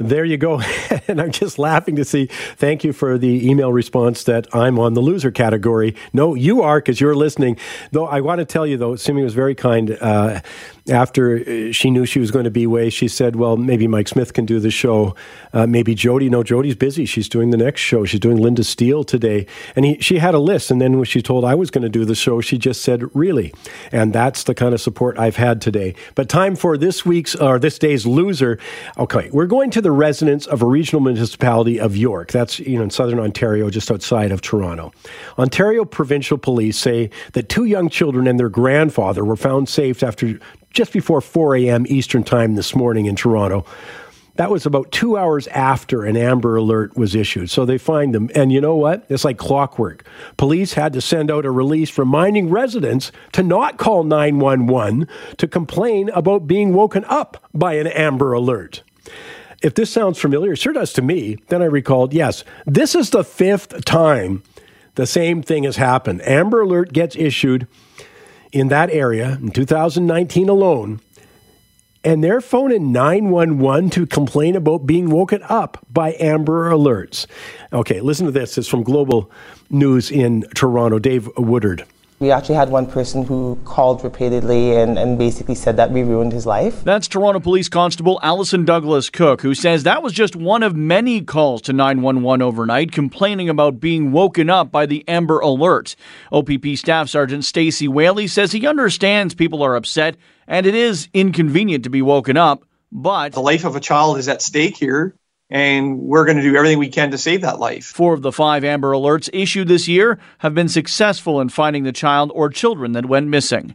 There you go. and I'm just laughing to see. Thank you for the email response that I'm on the loser category. No, you are because you're listening. Though I want to tell you, though, Simi was very kind. Uh, after uh, she knew she was going to be away, she said, "Well, maybe Mike Smith can do the show. Uh, maybe Jody. No, Jody's busy. She's doing the next show. She's doing Linda Steele today." And he, she had a list, and then when she told I was going to do the show, she just said, "Really?" And that's the kind of support I've had today. But time for this week's or this day's loser. Okay, we're going to the residents of a regional municipality of York. That's you know in southern Ontario, just outside of Toronto. Ontario Provincial Police say that two young children and their grandfather were found safe after just before 4 a.m. Eastern Time this morning in Toronto. That was about two hours after an Amber Alert was issued. So they find them. And you know what? It's like clockwork. Police had to send out a release reminding residents to not call 911 to complain about being woken up by an Amber Alert. If this sounds familiar, sure does to me, then I recalled yes, this is the fifth time the same thing has happened. Amber Alert gets issued in that area in 2019 alone, and they're phoning 911 to complain about being woken up by Amber Alerts. Okay, listen to this. It's from Global News in Toronto. Dave Woodard. We actually had one person who called repeatedly and, and basically said that we ruined his life. That's Toronto Police Constable Allison Douglas Cook, who says that was just one of many calls to 911 overnight complaining about being woken up by the Amber Alert. OPP Staff Sergeant Stacey Whaley says he understands people are upset and it is inconvenient to be woken up, but the life of a child is at stake here and we're going to do everything we can to save that life. Four of the five Amber Alerts issued this year have been successful in finding the child or children that went missing.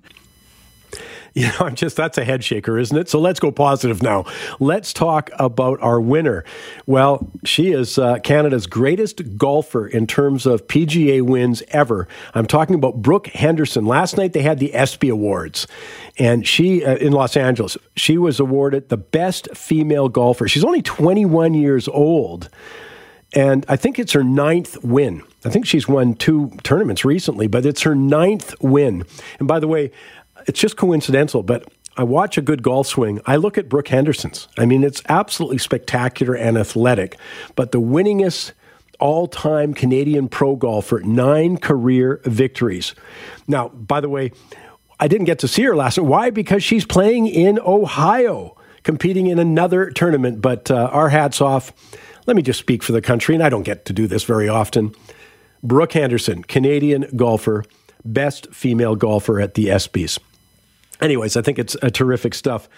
You know, I'm just, that's a head shaker, isn't it? So let's go positive now. Let's talk about our winner. Well, she is uh, Canada's greatest golfer in terms of PGA wins ever. I'm talking about Brooke Henderson. Last night they had the ESPY Awards, and she, uh, in Los Angeles, she was awarded the best female golfer. She's only 21 years old. And I think it's her ninth win. I think she's won two tournaments recently, but it's her ninth win. And by the way, it's just coincidental, but I watch a good golf swing. I look at Brooke Henderson's. I mean, it's absolutely spectacular and athletic, but the winningest all time Canadian pro golfer, nine career victories. Now, by the way, I didn't get to see her last night. Why? Because she's playing in Ohio, competing in another tournament. But uh, our hats off. Let me just speak for the country, and I don't get to do this very often. Brooke Henderson, Canadian golfer, best female golfer at the ESPYs. Anyways, I think it's a terrific stuff.